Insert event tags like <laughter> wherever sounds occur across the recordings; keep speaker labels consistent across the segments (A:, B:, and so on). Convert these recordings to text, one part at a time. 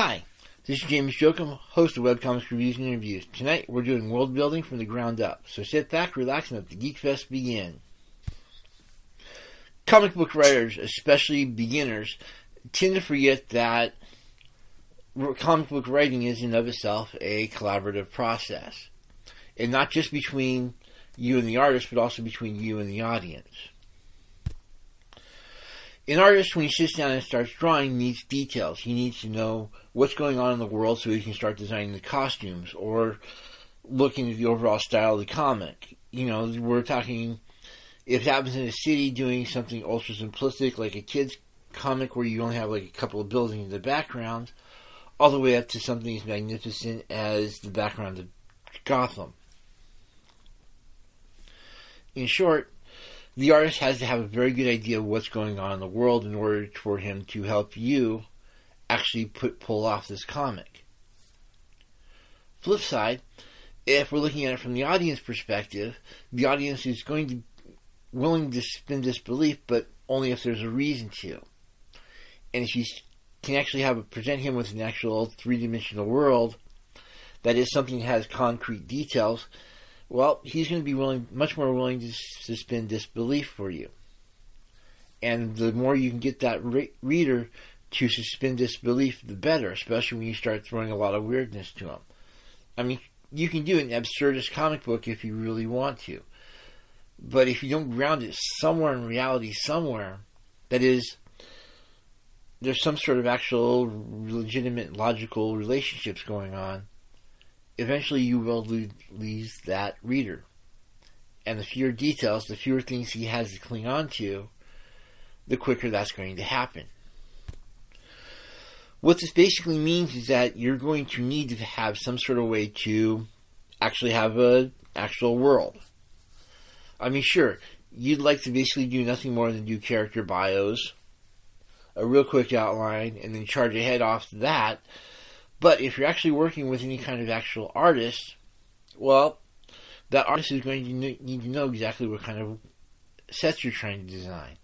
A: Hi, this is James Jokum, host of Webcomics Reviews and Interviews. Tonight we're doing world building from the ground up, so sit back, relax, and let the Geek Fest begin. Comic book writers, especially beginners, tend to forget that comic book writing is in of itself a collaborative process. And not just between you and the artist, but also between you and the audience. An artist, when he sits down and starts drawing, needs details. He needs to know what's going on in the world so he can start designing the costumes or looking at the overall style of the comic. You know, we're talking, if it happens in a city, doing something ultra simplistic like a kid's comic where you only have like a couple of buildings in the background, all the way up to something as magnificent as the background of Gotham. In short, the artist has to have a very good idea of what's going on in the world in order for him to help you actually put pull off this comic. Flip side, if we're looking at it from the audience perspective, the audience is going to willing to suspend disbelief, but only if there's a reason to. And if you can actually have present him with an actual three dimensional world that is something that has concrete details, well, he's going to be willing, much more willing to suspend disbelief for you. And the more you can get that re- reader to suspend disbelief, the better, especially when you start throwing a lot of weirdness to them. I mean, you can do an absurdist comic book if you really want to. But if you don't ground it somewhere in reality, somewhere, that is, there's some sort of actual legitimate logical relationships going on, eventually you will lose that reader. And the fewer details, the fewer things he has to cling on to, the quicker that's going to happen. What this basically means is that you're going to need to have some sort of way to actually have an actual world. I mean, sure, you'd like to basically do nothing more than do character bios, a real quick outline, and then charge ahead off that but if you're actually working with any kind of actual artist, well, that artist is going to need to know exactly what kind of sets you're trying to design.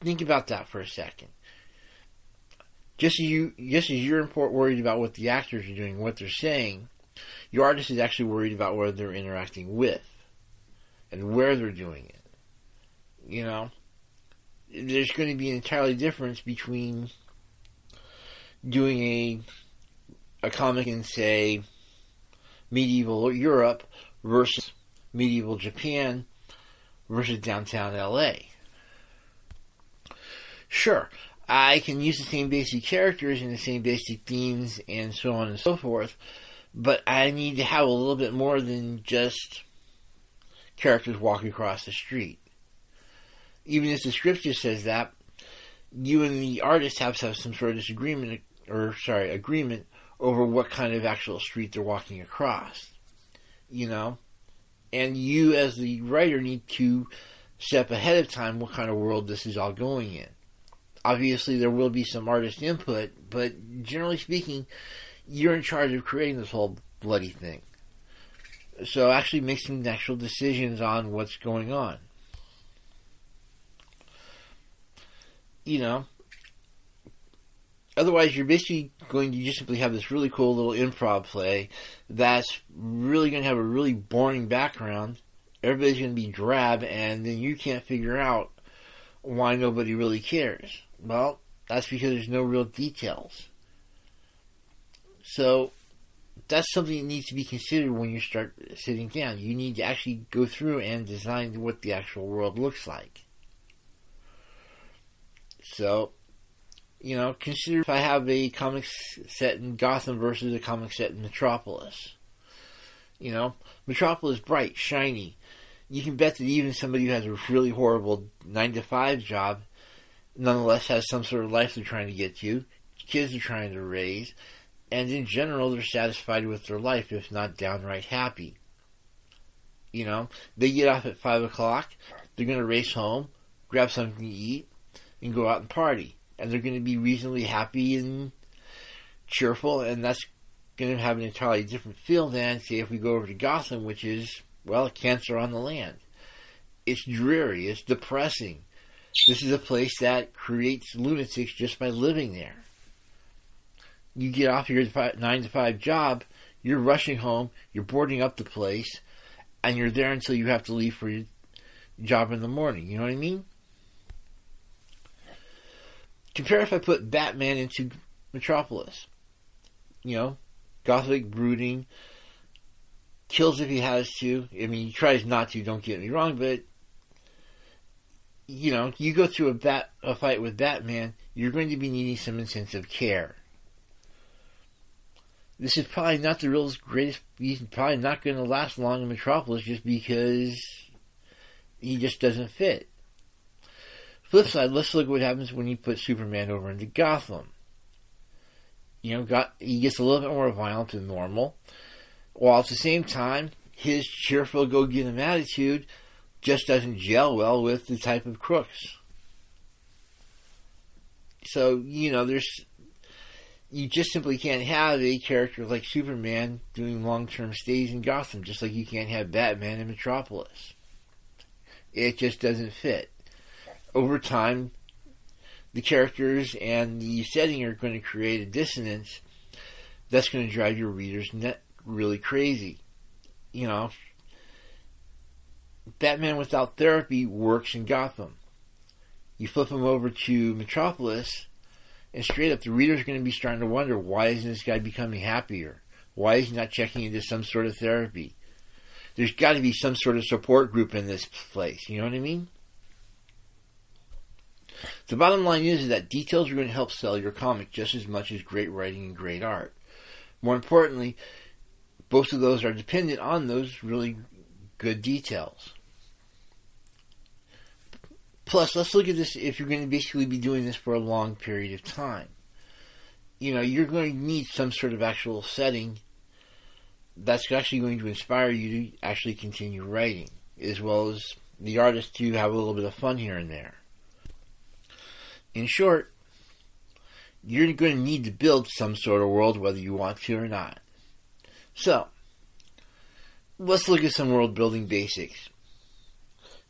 A: Think about that for a second. Just as you, just as you're worried about what the actors are doing, what they're saying, your artist is actually worried about what they're interacting with and where they're doing it. You know, there's going to be an entirely difference between doing a a comic in, say, medieval Europe versus medieval Japan versus downtown LA. Sure, I can use the same basic characters and the same basic themes and so on and so forth, but I need to have a little bit more than just characters walking across the street. Even if the script just says that, you and the artist have to have some sort of disagreement, or sorry, agreement over what kind of actual street they're walking across. You know? And you, as the writer, need to step ahead of time what kind of world this is all going in. Obviously, there will be some artist input, but generally speaking, you're in charge of creating this whole bloody thing. So actually make some actual decisions on what's going on. You know, otherwise you're basically going to just simply have this really cool little improv play that's really going to have a really boring background. Everybody's going to be drab, and then you can't figure out why nobody really cares. Well, that's because there's no real details. So, that's something that needs to be considered when you start sitting down. You need to actually go through and design what the actual world looks like. So, you know, consider if I have a comic set in Gotham versus a comic set in Metropolis. You know, Metropolis bright, shiny. You can bet that even somebody who has a really horrible nine to five job, nonetheless has some sort of life they're trying to get to. Kids are trying to raise, and in general, they're satisfied with their life, if not downright happy. You know, they get off at five o'clock. They're going to race home, grab something to eat, and go out and party and they're going to be reasonably happy and cheerful, and that's going to have an entirely different feel than, say, if we go over to Gotham, which is, well, cancer on the land. It's dreary, it's depressing. This is a place that creates lunatics just by living there. you get off your nine to five job, you're rushing home, you're boarding up the place, and you're there until you have to leave for your job in the morning. You know what I mean? Compare if I put Batman into Metropolis. You know, gothic, brooding, kills if he has to. I mean, he tries not to. Don't get me wrong, but you know, you go through a bat a fight with Batman, you're going to be needing some intensive care. This is probably not the real greatest. He's probably not going to last long in Metropolis just because he just doesn't fit. Flip side, let's look at what happens when you put Superman over into Gotham. You know, got he gets a little bit more violent than normal, while at the same time, his cheerful go get him attitude just doesn't gel well with the type of crooks. So, you know, there's you just simply can't have a character like Superman doing long term stays in Gotham, just like you can't have Batman in Metropolis. It just doesn't fit. Over time, the characters and the setting are going to create a dissonance that's going to drive your readers net really crazy. You know, Batman without therapy works in Gotham. You flip him over to Metropolis, and straight up, the reader's going to be starting to wonder why isn't this guy becoming happier? Why is he not checking into some sort of therapy? There's got to be some sort of support group in this place. You know what I mean? The bottom line is that details are going to help sell your comic just as much as great writing and great art. More importantly, both of those are dependent on those really good details. Plus, let's look at this if you're going to basically be doing this for a long period of time. You know, you're going to need some sort of actual setting that's actually going to inspire you to actually continue writing, as well as the artist to have a little bit of fun here and there. In short, you're going to need to build some sort of world whether you want to or not. So, let's look at some world building basics.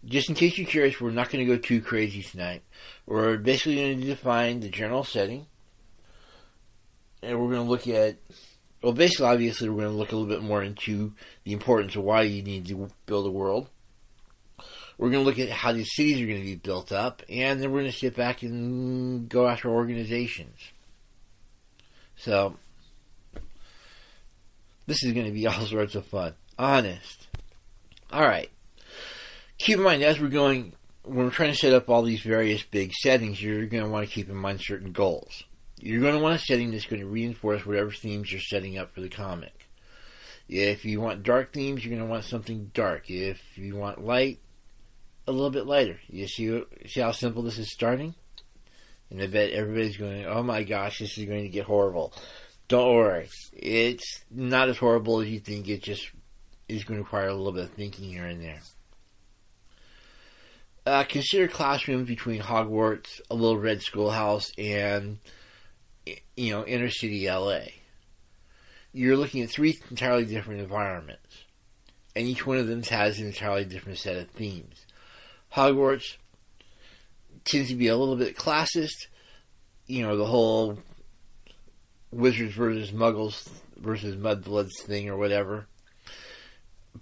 A: Just in case you're curious, we're not going to go too crazy tonight. We're basically going to define the general setting, and we're going to look at, well, basically, obviously, we're going to look a little bit more into the importance of why you need to build a world we're going to look at how these cities are going to be built up, and then we're going to sit back and go after organizations. So, this is going to be <laughs> all sorts of fun. Honest. Alright. Keep in mind, as we're going, when we're trying to set up all these various big settings, you're going to want to keep in mind certain goals. You're going to want a setting that's going to reinforce whatever themes you're setting up for the comic. If you want dark themes, you're going to want something dark. If you want light, a little bit later. You see, see how simple this is starting? And I bet everybody's going, oh my gosh, this is going to get horrible. Don't worry. It's not as horrible as you think. It just is going to require a little bit of thinking here and there. Uh, consider classrooms between Hogwarts, a little red schoolhouse, and, you know, inner city LA. You're looking at three entirely different environments. And each one of them has an entirely different set of themes. Hogwarts tends to be a little bit classist. You know, the whole wizards versus muggles versus mudbloods thing or whatever.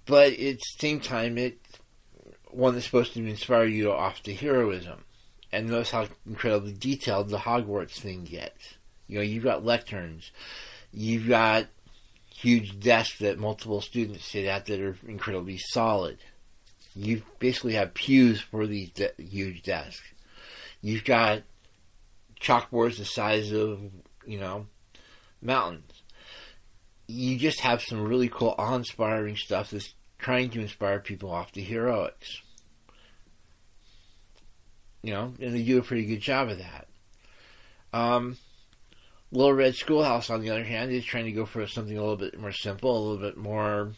A: But at the same time, it's one that's supposed to inspire you off to heroism. And notice how incredibly detailed the Hogwarts thing gets. You know, you've got lecterns. You've got huge desks that multiple students sit at that are incredibly solid. You basically have pews for these de- huge desks. You've got chalkboards the size of, you know, mountains. You just have some really cool, awe-inspiring stuff that's trying to inspire people off the heroics. You know, and they do a pretty good job of that. Um, Little Red Schoolhouse, on the other hand, is trying to go for something a little bit more simple, a little bit more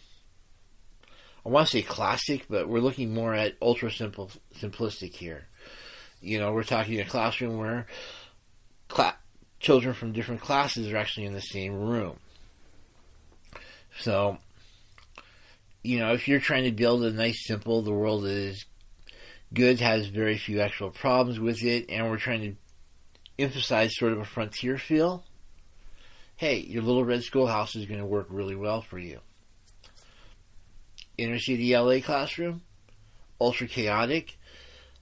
A: I want to say classic, but we're looking more at ultra simple, simplistic here. You know, we're talking a classroom where children from different classes are actually in the same room. So, you know, if you're trying to build a nice, simple, the world is good, has very few actual problems with it, and we're trying to emphasize sort of a frontier feel, hey, your little red schoolhouse is going to work really well for you. Inner city LA classroom, ultra chaotic.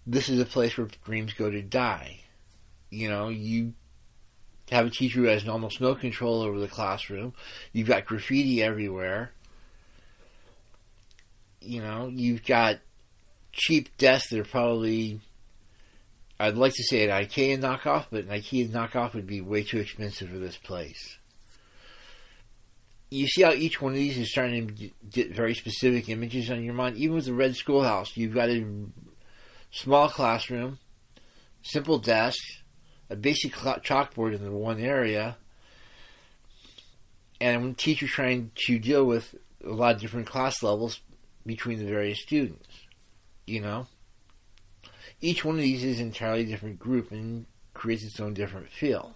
A: This is a place where dreams go to die. You know, you have a teacher who has almost no control over the classroom. You've got graffiti everywhere. You know, you've got cheap desks that are probably I'd like to say an IKEA knockoff, but an IKEA knockoff would be way too expensive for this place. You see how each one of these is starting to get very specific images on your mind. Even with the red schoolhouse, you've got a small classroom, simple desk, a basic chalkboard in the one area, and a teacher trying to deal with a lot of different class levels between the various students. You know? Each one of these is an entirely different group and creates its own different feel.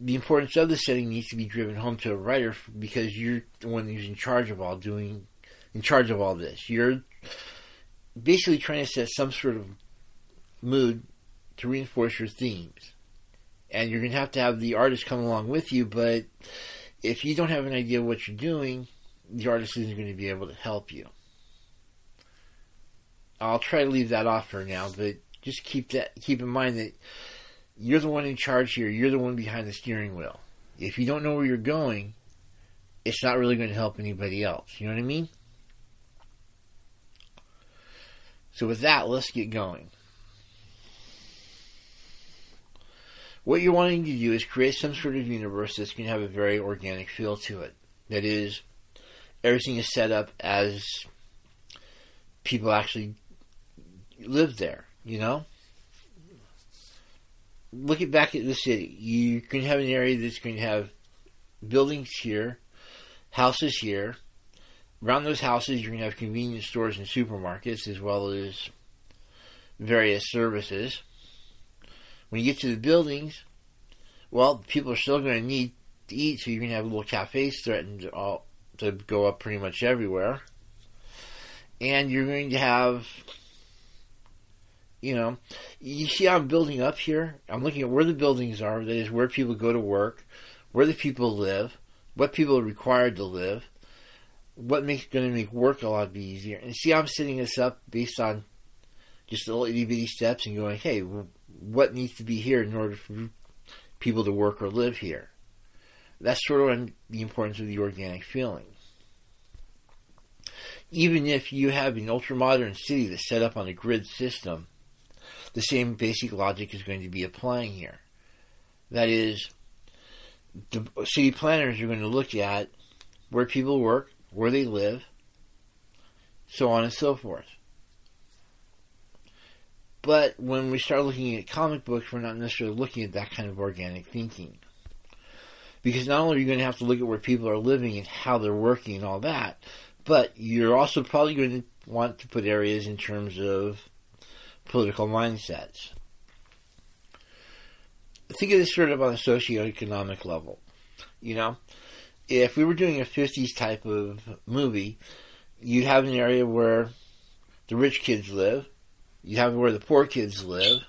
A: The importance of the setting needs to be driven home to a writer because you're the one who's in charge of all doing, in charge of all this. You're basically trying to set some sort of mood to reinforce your themes. And you're going to have to have the artist come along with you, but if you don't have an idea of what you're doing, the artist isn't going to be able to help you. I'll try to leave that off for now, but just keep that keep in mind that you're the one in charge here. You're the one behind the steering wheel. If you don't know where you're going, it's not really going to help anybody else. You know what I mean? So with that, let's get going. What you're wanting to do is create some sort of universe that's going to have a very organic feel to it. That is, everything is set up as people actually live there, you know? Looking back at the city, you can have an area that's going to have buildings here, houses here. Around those houses, you're going to have convenience stores and supermarkets as well as various services. When you get to the buildings, well, people are still going to need to eat, so you're going to have little cafes threatened all, to go up pretty much everywhere. And you're going to have you know, you see how I'm building up here? I'm looking at where the buildings are, that is where people go to work, where the people live, what people are required to live, what makes going to make work a lot easier. And see I'm setting this up based on just little itty bitty steps and going, hey, what needs to be here in order for people to work or live here? That's sort of the importance of the organic feeling. Even if you have an ultra modern city that's set up on a grid system, the same basic logic is going to be applying here. That is, the city planners are going to look at where people work, where they live, so on and so forth. But when we start looking at comic books, we're not necessarily looking at that kind of organic thinking. Because not only are you going to have to look at where people are living and how they're working and all that, but you're also probably going to want to put areas in terms of political mindsets. Think of this sort of on a socioeconomic level. You know, if we were doing a 50s type of movie, you'd have an area where the rich kids live, you'd have where the poor kids live,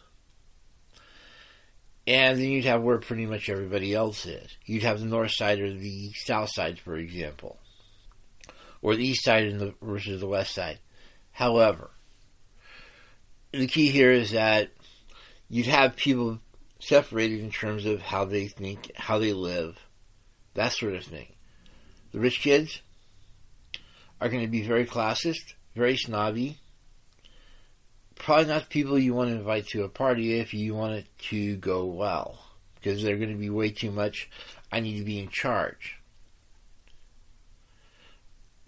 A: and then you'd have where pretty much everybody else is. You'd have the north side or the south side, for example, or the east side versus the west side. However, the key here is that you'd have people separated in terms of how they think, how they live, that sort of thing. The rich kids are going to be very classist, very snobby. Probably not the people you want to invite to a party if you want it to go well. Because they're going to be way too much, I need to be in charge.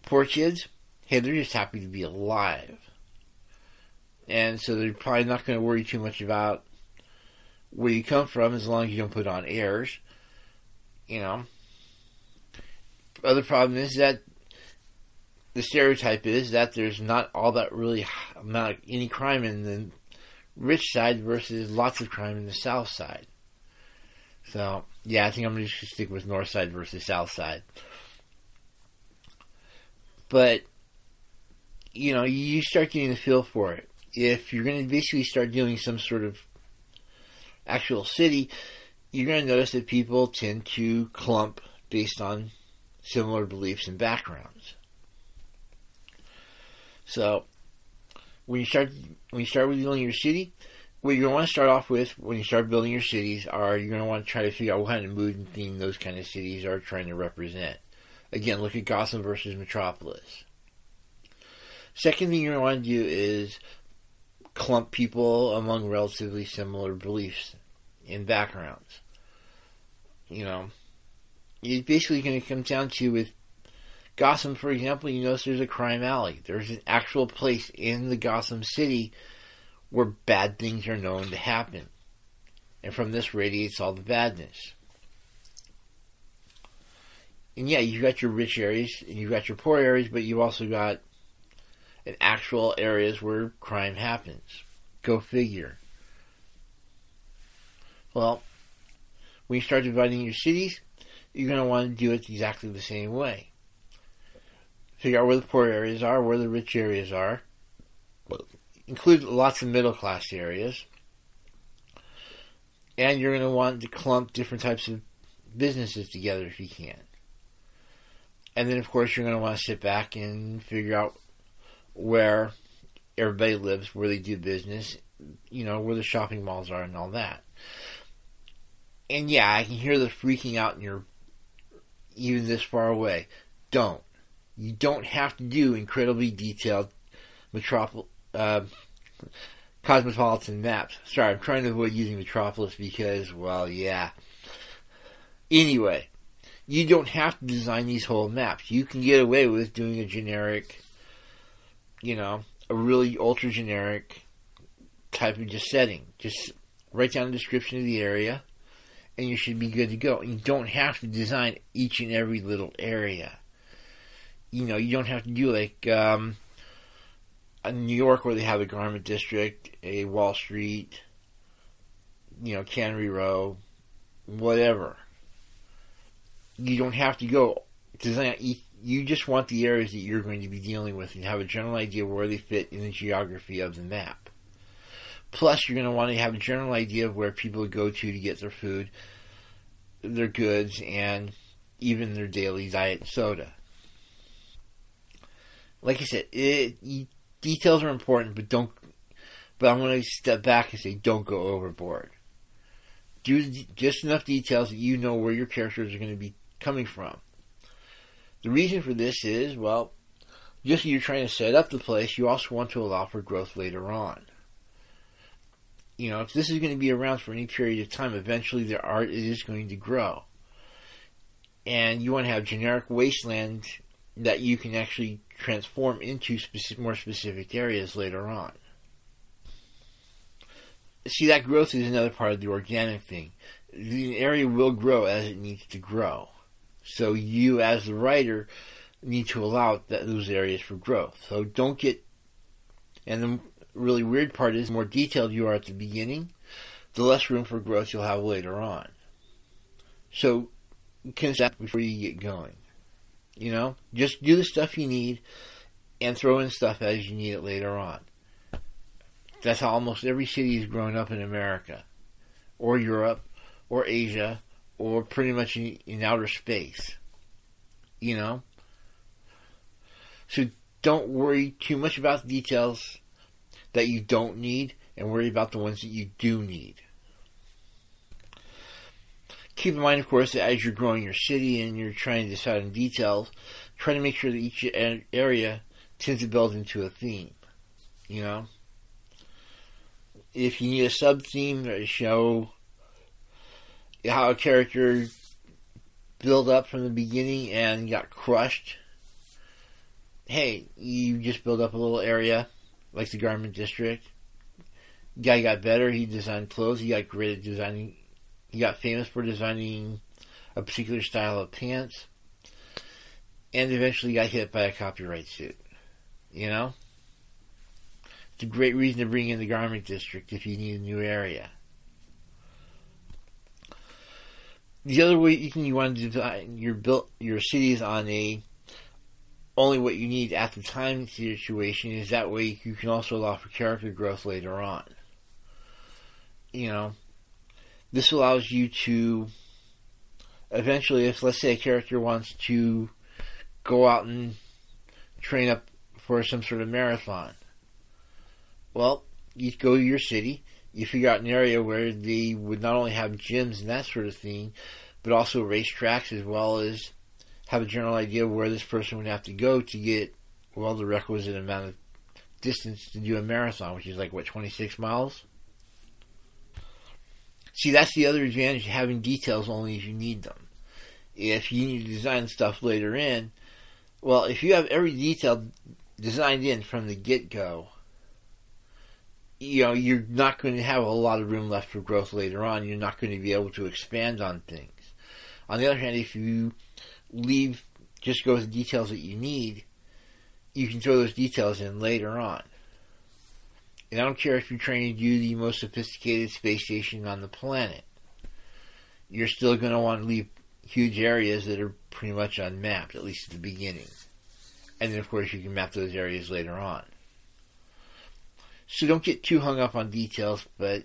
A: Poor kids, hey, they're just happy to be alive and so they're probably not going to worry too much about where you come from as long as you don't put on airs. You know. Other problem is that the stereotype is that there's not all that really amount of any crime in the rich side versus lots of crime in the south side. So yeah, I think I'm gonna stick with north side versus south side. But you know, you start getting the feel for it if you're going to basically start doing some sort of actual city, you're going to notice that people tend to clump based on similar beliefs and backgrounds. So, when you start when you start with building your city, what you're going to want to start off with when you start building your cities are you're going to want to try to figure out what kind of mood and theme those kind of cities are trying to represent. Again, look at Gotham versus Metropolis. Second thing you're going to want to do is clump people among relatively similar beliefs and backgrounds. You know, it's basically going to come down to with Gotham, for example, you notice there's a crime alley. There's an actual place in the Gotham City where bad things are known to happen. And from this radiates all the badness. And yeah, you've got your rich areas and you've got your poor areas, but you've also got an actual areas where crime happens. Go figure. Well, when you start dividing your cities, you're going to want to do it exactly the same way. Figure out where the poor areas are, where the rich areas are. Include lots of middle class areas. And you're going to want to clump different types of businesses together if you can. And then, of course, you're going to want to sit back and figure out where everybody lives, where they do business, you know, where the shopping malls are and all that. And yeah, I can hear the freaking out in your, even this far away. Don't. You don't have to do incredibly detailed metropol, uh, cosmopolitan maps. Sorry, I'm trying to avoid using metropolis because, well, yeah. Anyway, you don't have to design these whole maps. You can get away with doing a generic, you know, a really ultra generic type of just setting. Just write down a description of the area, and you should be good to go. You don't have to design each and every little area. You know, you don't have to do like um, in New York where they have a garment district, a Wall Street, you know, Cannery Row, whatever. You don't have to go design. You just want the areas that you're going to be dealing with and have a general idea where they fit in the geography of the map. Plus, you're going to want to have a general idea of where people go to to get their food, their goods, and even their daily diet soda. Like I said, it, details are important, but don't. But I'm going to step back and say, don't go overboard. Do just enough details that you know where your characters are going to be coming from. The reason for this is, well, just as you're trying to set up the place, you also want to allow for growth later on you know, if this is going to be around for any period of time, eventually the art is going to grow. And you want to have generic wasteland that you can actually transform into specific, more specific areas later on. See, that growth is another part of the organic thing. The area will grow as it needs to grow. So you, as the writer, need to allow that, those areas for growth. So don't get, and the really weird part is the more detailed you are at the beginning, the less room for growth you'll have later on. So consider that before you get going. You know, just do the stuff you need and throw in stuff as you need it later on. That's how almost every city is growing up in America, or Europe, or Asia, or pretty much in, in outer space. You know? So don't worry too much about the details that you don't need and worry about the ones that you do need. Keep in mind, of course, that as you're growing your city and you're trying to decide on details, try to make sure that each area tends to build into a theme. You know? If you need a sub theme to show how a character built up from the beginning and got crushed, hey, you just build up a little area like the garment district. Guy got better. He designed clothes. He got great at designing. He got famous for designing a particular style of pants, and eventually got hit by a copyright suit. You know, it's a great reason to bring in the garment district if you need a new area. The other way you can you want to design your built your cities on a only what you need at the time situation is that way you can also allow for character growth later on. You know, this allows you to eventually, if let's say a character wants to go out and train up for some sort of marathon, well, you go to your city, you figure out an area where they would not only have gyms and that sort of thing, but also racetracks as well as have a general idea of where this person would have to go to get well the requisite amount of distance to do a marathon, which is like what twenty six miles. See, that's the other advantage of having details only if you need them. If you need to design stuff later in, well, if you have every detail designed in from the get go, you know, you're not going to have a lot of room left for growth later on. You're not going to be able to expand on things. On the other hand, if you leave, just go with the details that you need, you can throw those details in later on. And I don't care if you're trying to do the most sophisticated space station on the planet. You're still going to want to leave huge areas that are pretty much unmapped, at least at the beginning. And then, of course, you can map those areas later on. So don't get too hung up on details, but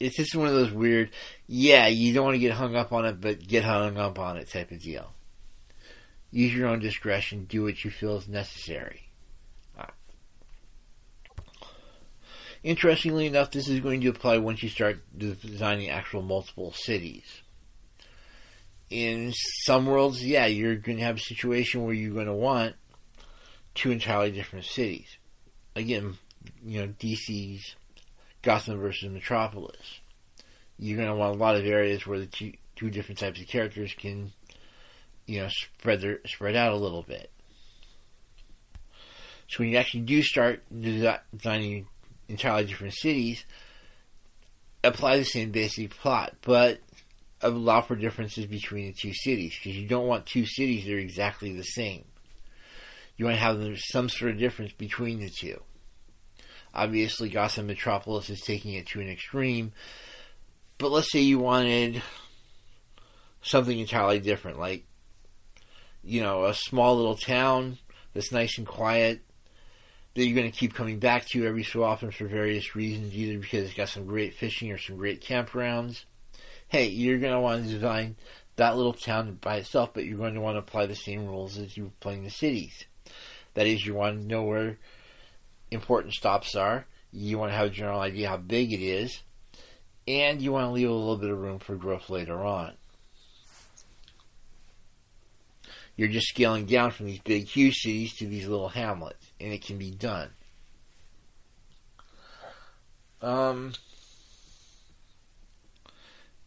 A: it's just one of those weird, yeah, you don't want to get hung up on it, but get hung up on it type of deal. Use your own discretion, do what you feel is necessary. Interestingly enough, this is going to apply once you start designing actual multiple cities. In some worlds, yeah, you're going to have a situation where you're going to want two entirely different cities. Again, you know, DC's Gotham versus Metropolis. You're going to want a lot of areas where the two, two different types of characters can, you know, spread their, spread out a little bit. So when you actually do start designing entirely different cities, apply the same basic plot, but allow for differences between the two cities because you don't want two cities that are exactly the same. You want to have some sort of difference between the two. Obviously, Gotham Metropolis is taking it to an extreme, but let's say you wanted something entirely different, like you know, a small little town that's nice and quiet that you're going to keep coming back to every so often for various reasons, either because it's got some great fishing or some great campgrounds. Hey, you're going to want to design that little town by itself, but you're going to want to apply the same rules as you're playing the cities. That is, you want to know where important stops are. You want to have a general idea how big it is, and you want to leave a little bit of room for growth later on. You're just scaling down from these big, huge cities to these little hamlets, and it can be done. Um,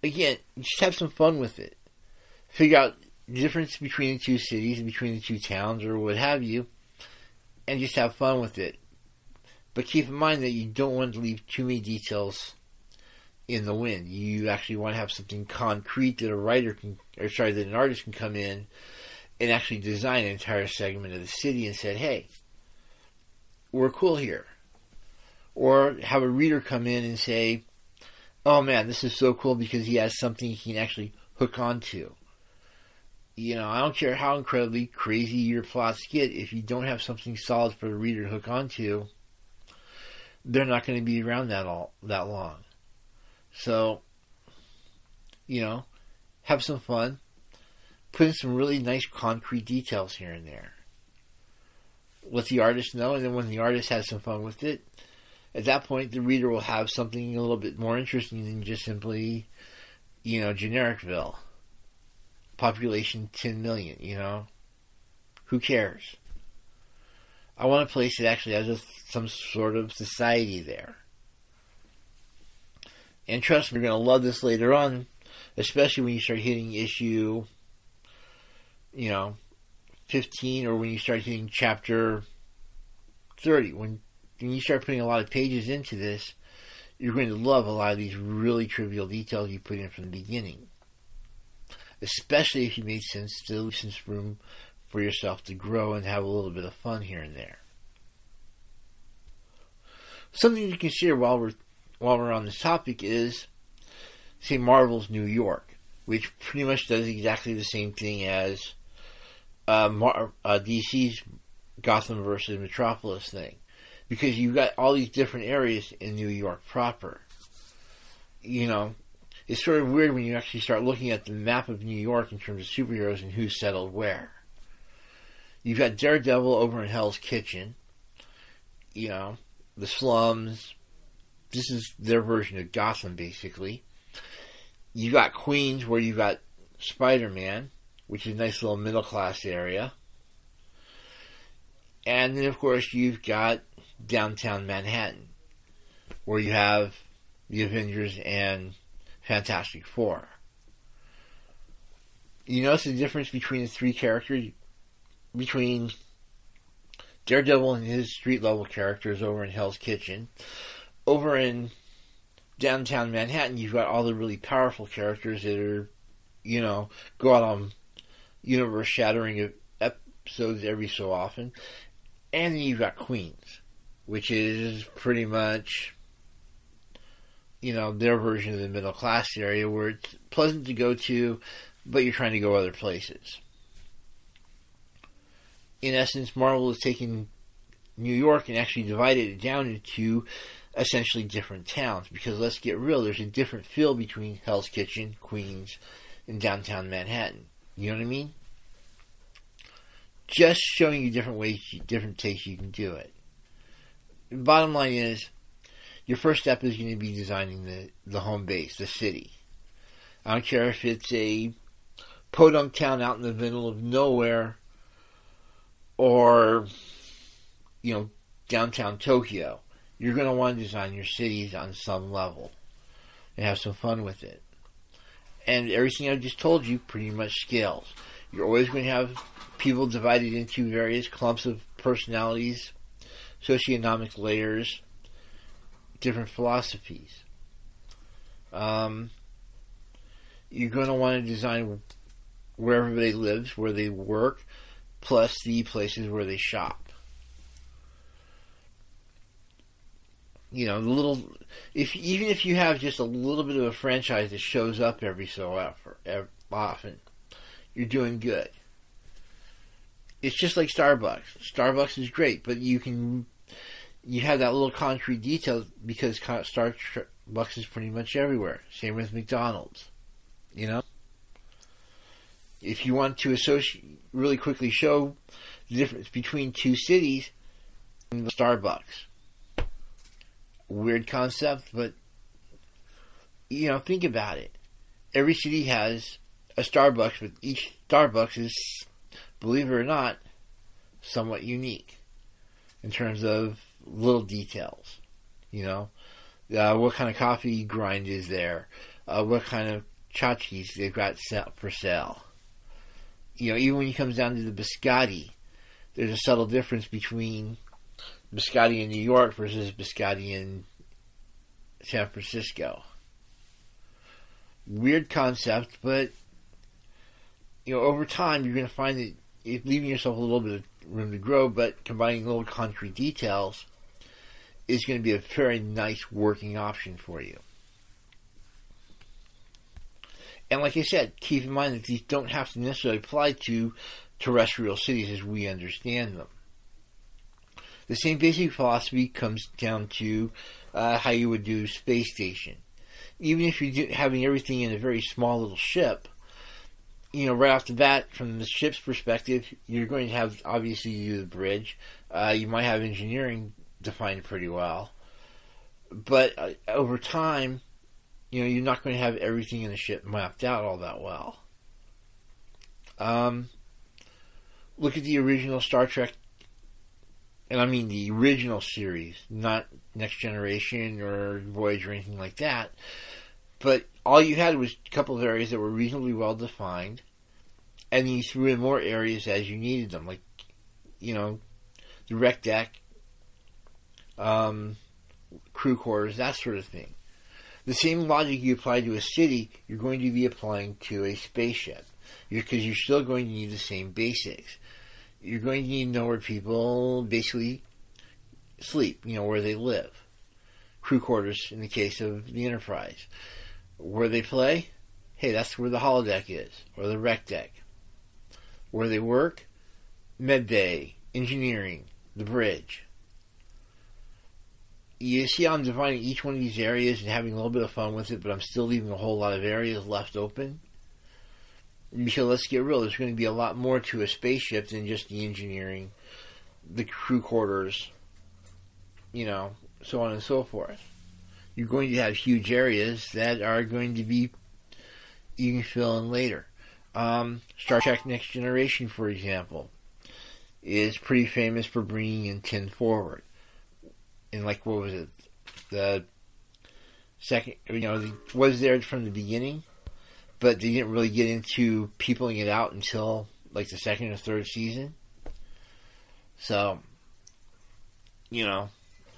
A: again, just have some fun with it. Figure out the difference between the two cities, between the two towns, or what have you, and just have fun with it. But keep in mind that you don't want to leave too many details in the wind. You actually want to have something concrete that a writer can, or sorry, that an artist can come in and actually design an entire segment of the city and said, hey, we're cool here. Or have a reader come in and say, oh man, this is so cool because he has something he can actually hook onto. You know, I don't care how incredibly crazy your plots get, if you don't have something solid for the reader to hook onto, they're not going to be around that all that long. So, you know, have some fun, put in some really nice concrete details here and there. Let the artist know, and then when the artist has some fun with it, at that point the reader will have something a little bit more interesting than just simply, you know, genericville. Population 10 million, you know? Who cares? I want a place that actually has a, some sort of society there. And trust me, you're going to love this later on, especially when you start hitting issue you know, 15 or when you start hitting chapter 30. When, when you start putting a lot of pages into this, you're going to love a lot of these really trivial details you put in from the beginning. Especially if you made sense to leave some room for yourself to grow and have a little bit of fun here and there. Something to consider while we're while we're on this topic is, say, Marvel's New York, which pretty much does exactly the same thing as uh, Mar- uh, DC's Gotham versus Metropolis thing because you've got all these different areas in New York proper. You know, it's sort of weird when you actually start looking at the map of New York in terms of superheroes and who's settled where. You've got Daredevil over in Hell's Kitchen. You know, the slums. This is their version of Gotham, basically. You've got Queens, where you've got Spider Man, which is a nice little middle class area. And then, of course, you've got downtown Manhattan, where you have the Avengers and Fantastic Four. You notice the difference between the three characters, between Daredevil and his street level characters over in Hell's Kitchen. Over in downtown Manhattan, you've got all the really powerful characters that are, you know, go out on universe shattering episodes every so often. And then you've got Queens, which is pretty much, you know, their version of the middle class area where it's pleasant to go to, but you're trying to go other places. In essence, Marvel is taking New York and actually divided it down into essentially different towns because let's get real, there's a different feel between Hell's Kitchen, Queens, and downtown Manhattan. You know what I mean? Just showing you different ways, different takes you can do it. bottom line is, your first step is going to be designing the, the home base, the city. I don't care if it's a podunk town out in the middle of nowhere or, you know, downtown Tokyo. You're going to want to design your cities on some level and have some fun with it. And everything I just told you pretty much scales. You're always going to have people divided into various clumps of personalities, socioeconomic layers, different philosophies. Um, you're going to want to design where everybody lives, where they work, plus the places where they shop. You know, the little if even if you have just a little bit of a franchise that shows up every so often, you're doing good it's just like Starbucks. Starbucks is great, but you can you have that little concrete detail because Starbucks is pretty much everywhere. Same with McDonald's. You know, if you want to associate really quickly show the difference between two cities, and the Starbucks. Weird concept, but you know, think about it. Every city has a Starbucks, but each Starbucks is believe it or not, somewhat unique in terms of little details. You know, uh, what kind of coffee grind is there? Uh, what kind of tchotchkes they've got for sale? You know, even when it comes down to the biscotti, there's a subtle difference between biscotti in New York versus biscotti in San Francisco. Weird concept, but you know, over time you're going to find that leaving yourself a little bit of room to grow, but combining little concrete details is going to be a very nice working option for you. And like I said, keep in mind that these don't have to necessarily apply to terrestrial cities as we understand them. The same basic philosophy comes down to uh, how you would do space station. Even if you're having everything in a very small little ship, you know, right off the bat, from the ship's perspective, you're going to have obviously you the bridge. Uh, you might have engineering defined pretty well, but uh, over time, you know, you're not going to have everything in the ship mapped out all that well. Um, look at the original Star Trek, and I mean the original series, not Next Generation or Voyager or anything like that. But all you had was a couple of areas that were reasonably well defined, and you threw in more areas as you needed them, like you know, the rec deck, um, crew quarters, that sort of thing. The same logic you apply to a city, you're going to be applying to a spaceship, because you're still going to need the same basics. You're going to need to know where people basically sleep, you know, where they live. Crew quarters in the case of the Enterprise where they play, hey, that's where the holodeck is, or the rec deck. Where they work, med bay, engineering, the bridge. You see, how I'm dividing each one of these areas and having a little bit of fun with it, but I'm still leaving a whole lot of areas left open. Because let's get real, there's going to be a lot more to a spaceship than just the engineering, the crew quarters, you know, so on and so forth. You're going to have huge areas that are going to be you can fill in later. Um, Star Trek Next Generation, for example, is pretty famous for bringing in Ten Forward. And like, what was it? The second, you know, was there from the beginning, but they didn't really get into peopling it out until like the second or third season. So, you know,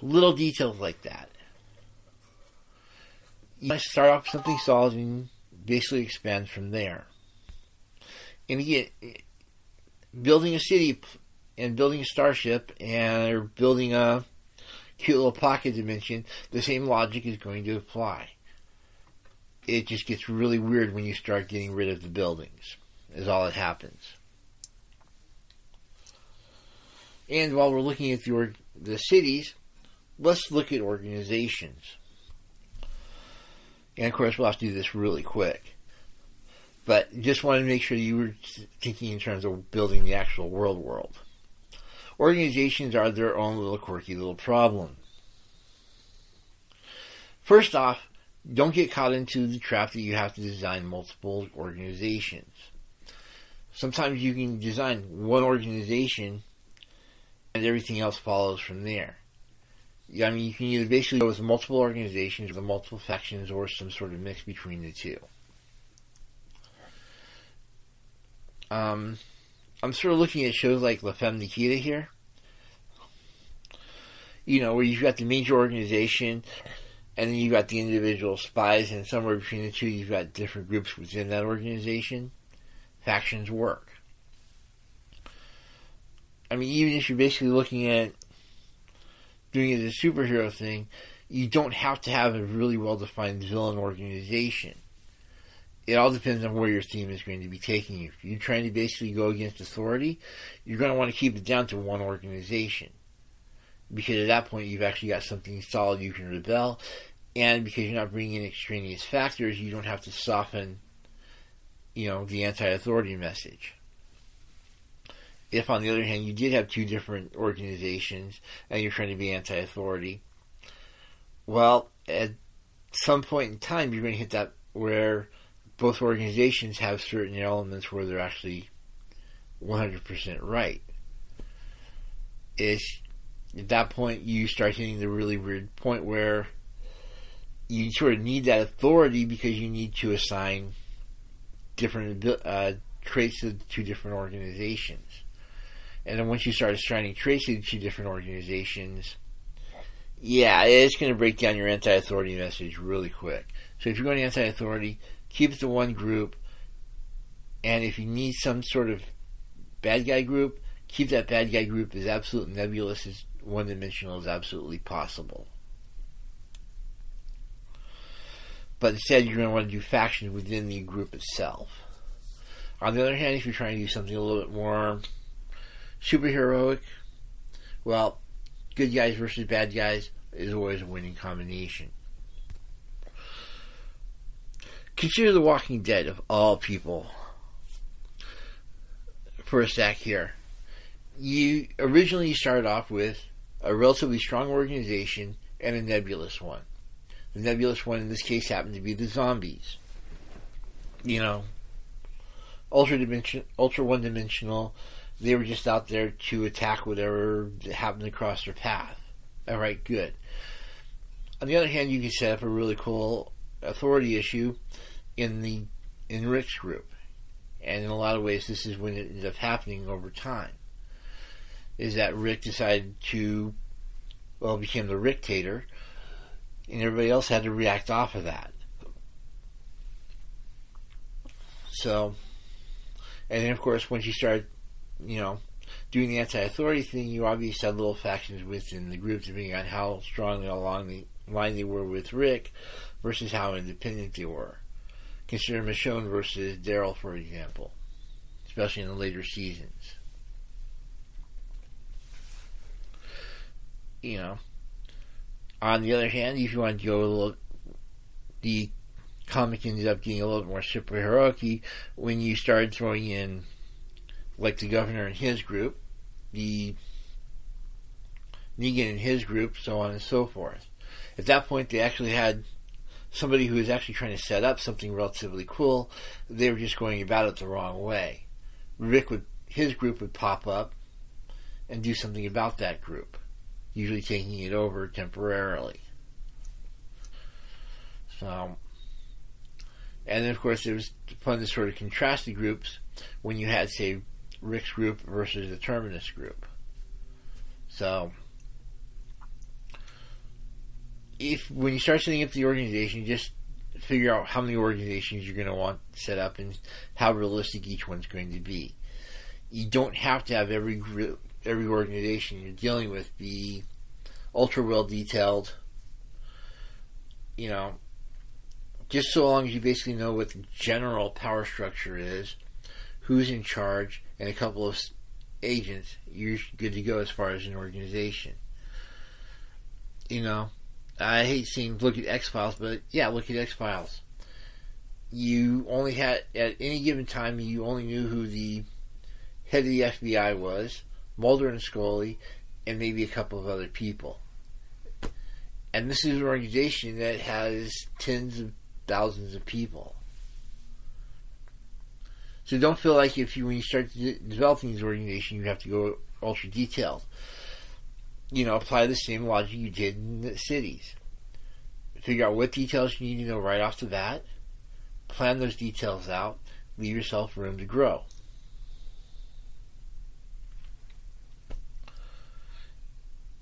A: little details like that. You start off something solid and basically expand from there. And again, building a city and building a starship and or building a cute little pocket dimension, the same logic is going to apply. It just gets really weird when you start getting rid of the buildings, is all that happens. And while we're looking at the, the cities, let's look at organizations. And of course, we'll have to do this really quick. But just wanted to make sure you were thinking in terms of building the actual world world. Organizations are their own little quirky little problem. First off, don't get caught into the trap that you have to design multiple organizations. Sometimes you can design one organization and everything else follows from there. I mean, you can either basically go with multiple organizations, or multiple factions, or some sort of mix between the two. Um, I'm sort of looking at shows like La Femme Nikita here. You know, where you've got the major organization, and then you've got the individual spies, and somewhere between the two, you've got different groups within that organization. Factions work. I mean, even if you're basically looking at doing it as a superhero thing, you don't have to have a really well defined villain organization. It all depends on where your theme is going to be taking you. If you're trying to basically go against authority, you're going to want to keep it down to one organization. Because at that point, you've actually got something solid you can rebel, and because you're not bringing in extraneous factors, you don't have to soften, you know, the anti-authority message. If, on the other hand, you did have two different organizations and you're trying to be anti authority, well, at some point in time, you're going to hit that where both organizations have certain elements where they're actually 100% right. Is at that point you start hitting the really weird point where you sort of need that authority because you need to assign different uh, traits to different organizations. And then once you start assigning traits to different organizations, yeah, it's going to break down your anti-authority message really quick. So if you're going anti-authority, keep it to one group. And if you need some sort of bad guy group, keep that bad guy group as absolute nebulous as one dimensional as absolutely possible. But instead, you're going to want to do factions within the group itself. On the other hand, if you're trying to do something a little bit more superheroic, well, good guys versus bad guys is always a winning combination. Consider The Walking Dead of all people for a sec here. You originally started off with a relatively strong organization and a nebulous one. The nebulous one in this case happened to be the zombies. You know, ultra dimension, ultra one dimensional, they were just out there to attack whatever happened across their path. All right, good. On the other hand, you can set up a really cool authority issue in the enriched group, and in a lot of ways, this is when it ended up happening over time. Is that Rick decided to, well, became the Rictator, and everybody else had to react off of that. So, and then of course, once you start you know, doing the anti-authority thing, you obviously had little factions within the group, depending on how strongly along the line they were with Rick versus how independent they were. Consider Michonne versus Daryl, for example, especially in the later seasons. You know, On the other hand, if you want to go a little, the comic ended up getting a little more superheroic when you started throwing in, like the governor and his group, the Negan and his group, so on and so forth. At that point, they actually had somebody who was actually trying to set up something relatively cool. They were just going about it the wrong way. Rick would, his group would pop up and do something about that group, usually taking it over temporarily. So, and then of course it was fun to sort of contrast the groups when you had, say, Rick's group versus the Terminus group. So, if when you start setting up the organization, just figure out how many organizations you're going to want set up and how realistic each one's going to be. You don't have to have every every organization you're dealing with be ultra well detailed. You know, just so long as you basically know what the general power structure is, who's in charge, and a couple of agents, you're good to go as far as an organization. You know, I hate seeing look at X Files, but yeah, look at X Files. You only had at any given time you only knew who the head of the FBI was, Mulder and Scully, and maybe a couple of other people. And this is an organization that has tens of thousands of people. So don't feel like if you when you start developing this organization, you have to go ultra detailed you know, apply the same logic you did in the cities. Figure out what details you need to know right off the bat. Plan those details out. Leave yourself room to grow.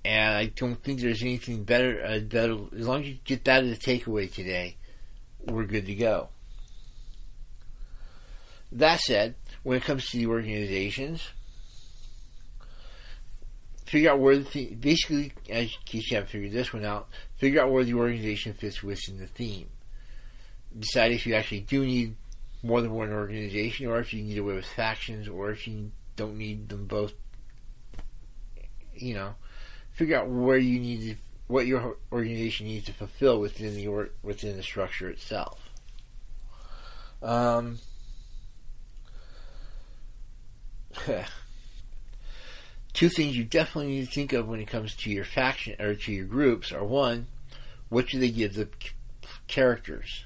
A: And I don't think there's anything better, uh, better. As long as you get that as a takeaway today, we're good to go. That said, when it comes to the organizations, figure out where the theme, basically, as haven't figured this one out, figure out where the organization fits within the theme. Decide if you actually do need more than one organization, or if you need away with factions, or if you don't need them both. You know, figure out where you need to, what your organization needs to fulfill within the or, within the structure itself. Um. <laughs> two things you definitely need to think of when it comes to your faction or to your groups are one, what do they give the characters?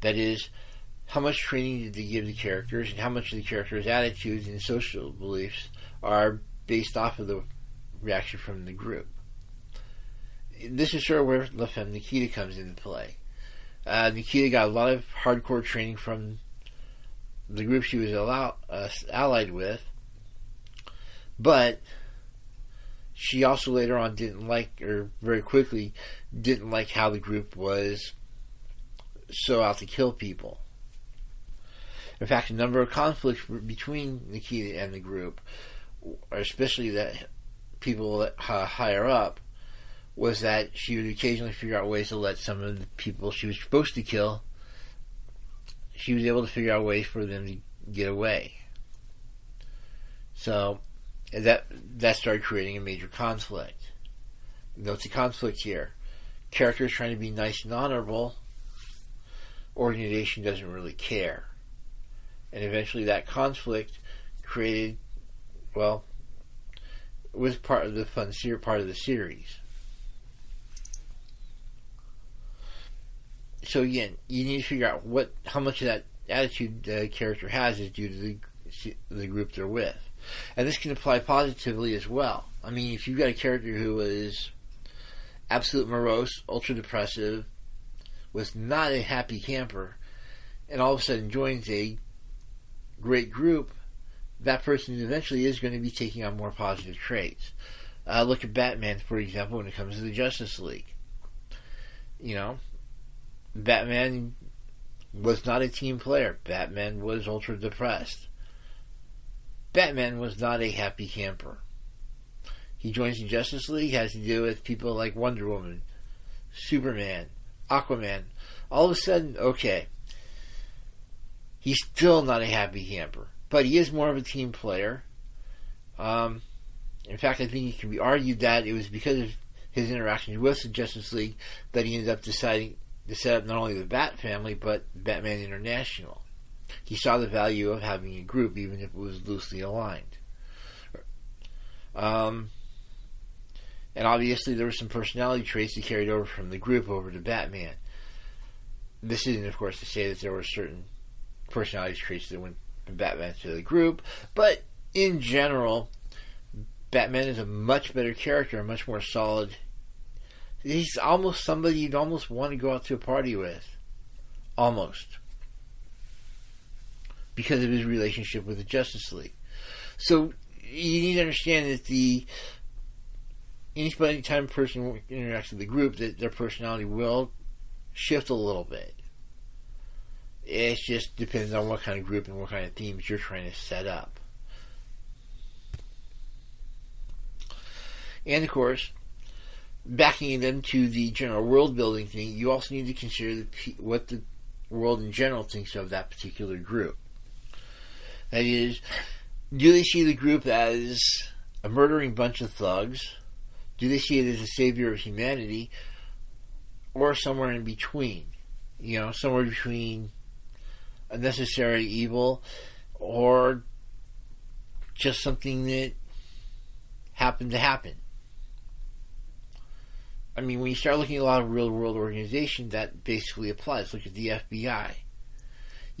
A: That is, how much training did they give the characters, and how much of the characters' attitudes and social beliefs are based off of the reaction from the group. This is sort of where La Femme Nikita comes into play. Uh, Nikita got a lot of hardcore training from the group she was allow, uh, allied with, but she also later on didn't like, or very quickly, didn't like how the group was so out to kill people. In fact, a number of conflicts between Nikita and the group, especially that people higher up, was that she would occasionally figure out ways to let some of the people she was supposed to kill, she was able to figure out ways for them to get away. So, that that started creating a major conflict. Note the conflict here. Characters trying to be nice and honorable, organization doesn't really care. And eventually that conflict created, well, was part of the fun part of the series. So again, you need to figure out what, how much of that attitude the character has is due to the the group they're with. And this can apply positively as well. I mean, if you've got a character who is absolute morose, ultra depressive, was not a happy camper, and all of a sudden joins a great group, that person eventually is going to be taking on more positive traits. Uh, look at Batman, for example, when it comes to the Justice League. You know, Batman was not a team player. Batman was ultra depressed. Batman was not a happy camper. He joins the Justice League, has to deal with people like Wonder Woman, Superman, Aquaman. All of a sudden, okay, he's still not a happy camper, but he is more of a team player. Um, in fact, I think it can be argued that it was because of his interactions with the Justice League that he ended up deciding to set up not only the Bat family, but Batman International. He saw the value of having a group, even if it was loosely aligned. Um, and obviously, there were some personality traits he carried over from the group over to Batman. This isn't, of course, to say that there were certain personality traits that went from Batman to the group, but in general, Batman is a much better character, a much more solid. He's almost somebody you'd almost want to go out to a party with. Almost. Because of his relationship with the Justice League. So, you need to understand that the any time a person interacts with the group, that their personality will shift a little bit. It just depends on what kind of group and what kind of themes you're trying to set up. And of course, backing them to the general world building thing, you also need to consider the, what the world in general thinks of that particular group. That is, do they see the group as a murdering bunch of thugs? Do they see it as a savior of humanity? Or somewhere in between? You know, somewhere between a necessary evil or just something that happened to happen. I mean, when you start looking at a lot of real world organizations, that basically applies. Look at the FBI.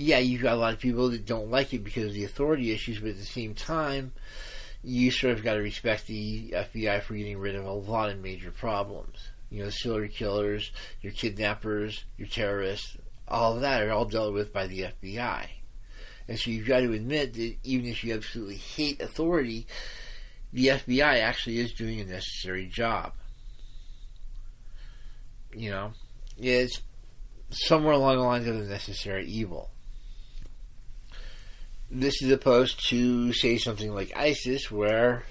A: Yeah, you've got a lot of people that don't like it because of the authority issues, but at the same time, you sort of got to respect the FBI for getting rid of a lot of major problems. You know, the serial killers, your kidnappers, your terrorists, all of that are all dealt with by the FBI. And so you've got to admit that even if you absolutely hate authority, the FBI actually is doing a necessary job. You know, it's somewhere along the lines of a necessary evil. This is opposed to, say, something like ISIS, where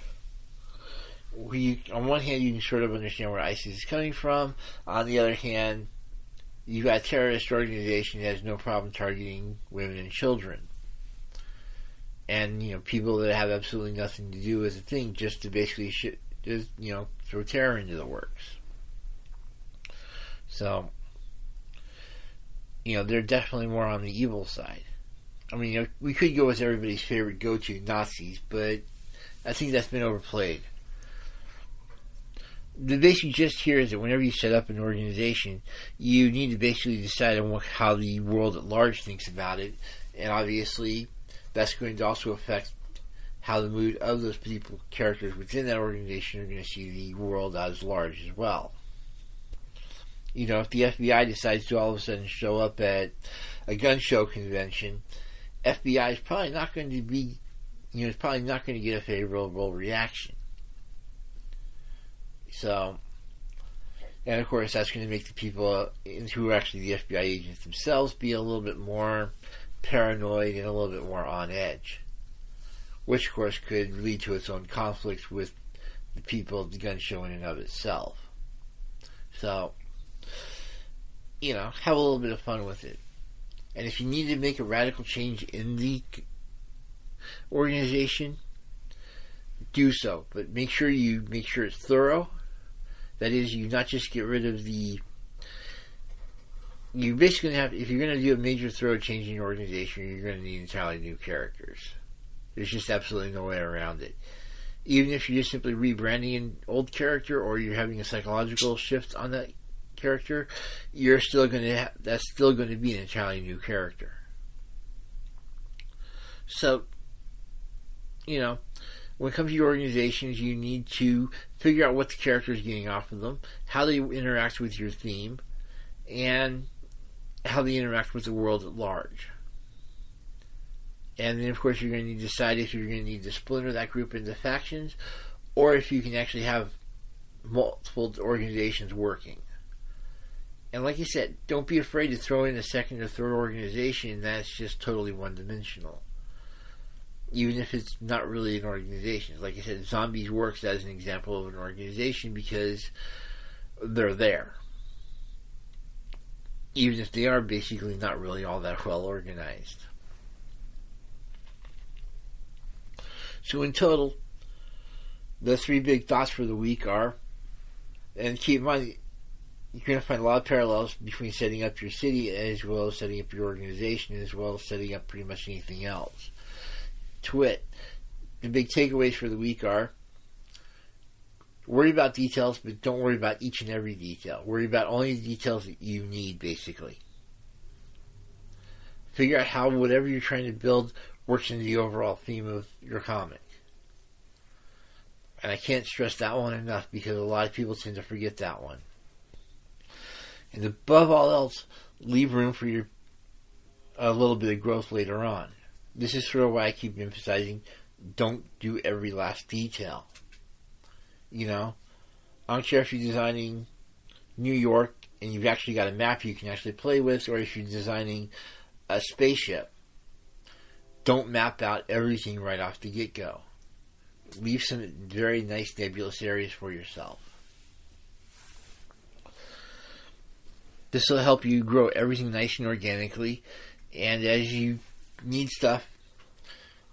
A: we, on one hand, you can sort of understand where ISIS is coming from. On the other hand, you've got a terrorist organization that has no problem targeting women and children. And, you know, people that have absolutely nothing to do with the thing just to basically, sh- just, you know, throw terror into the works. So, you know, they're definitely more on the evil side. I mean, uh, we could go with everybody's favorite go-to Nazis, but I think that's been overplayed the basic gist here is that whenever you set up an organization, you need to basically decide on what, how the world at large thinks about it, and obviously that's going to also affect how the mood of those people, characters within that organization, are going to see the world as large as well. You know, if the FBI decides to all of a sudden show up at a gun show convention, FBI is probably not going to be, you know, it's probably not going to get a favorable reaction so, and of course, that's going to make the people who are actually the FBI agents themselves be a little bit more paranoid and a little bit more on edge, which of course could lead to its own conflicts with the people at the gun show in and of itself. So, you know, have a little bit of fun with it. And if you need to make a radical change in the organization, do so. But make sure you make sure it's thorough that is, you not just get rid of the. You basically have, if you're going to do a major thorough change in your organization, you're going to need entirely new characters. There's just absolutely no way around it. Even if you're just simply rebranding an old character or you're having a psychological shift on that character, you're still going to have, that's still going to be an entirely new character. So, you know, when it comes to your organizations, you need to figure out what the character is getting off of them, how they interact with your theme, and how they interact with the world at large. And then, of course, you're going to need to decide if you're going to need to splinter that group into factions, or if you can actually have multiple organizations working. And like you said, don't be afraid to throw in a second or third organization that's just totally one dimensional even if it's not really an organization. Like I said, Zombies works as an example of an organization because they're there. Even if they are basically not really all that well organized. So, in total, the three big thoughts for the week are And keep in mind, you're going to find a lot of parallels between setting up your city as well as setting up your organization as well as setting up pretty much anything else. Twit. The big takeaways for the week are worry about details, but don't worry about each and every detail. Worry about only the details that you need, basically. Figure out how whatever you're trying to build works into the overall theme of your comic. And I can't stress that one enough because a lot of people tend to forget that one. And above all else, leave room for your a little bit of growth later on. This is sort of why I keep emphasizing don't do every last detail. You know, I don't care if you're designing New York and you've actually got a map you can actually play with, or if you're designing a spaceship. Don't map out everything right off the get go. Leave some very nice nebulous areas for yourself. This will help you grow everything nice and organically, and as you need stuff,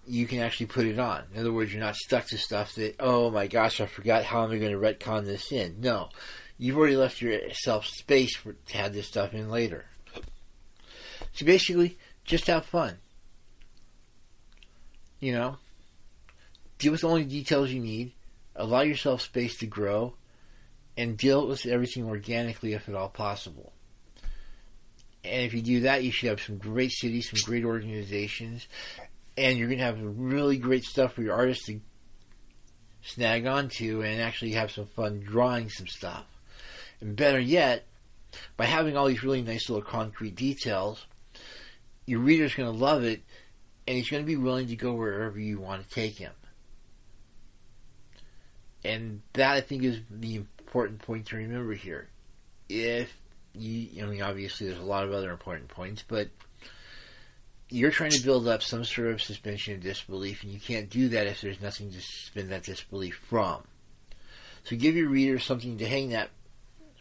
A: you can actually put it on. In other words, you're not stuck to stuff that, oh my gosh, I forgot how am I going to retcon this in. No, you've already left yourself space for, to add this stuff in later. So basically, just have fun. You know, deal with only details you need, allow yourself space to grow, and deal with everything organically if at all possible. And if you do that, you should have some great cities, some great organizations, and you're going to have really great stuff for your artists to snag onto and actually have some fun drawing some stuff. And better yet, by having all these really nice little concrete details, your reader's going to love it and he's going to be willing to go wherever you want to take him. And that, I think, is the important point to remember here. If you, I mean, obviously there's a lot of other important points, but you're trying to build up some sort of suspension of disbelief, and you can't do that if there's nothing to suspend that disbelief from. So give your readers something to hang that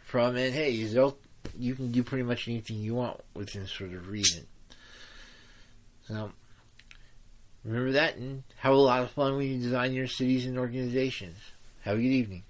A: from, and hey, you can do pretty much anything you want within sort of reason. So remember that, and have a lot of fun when you design your cities and organizations. Have a good evening.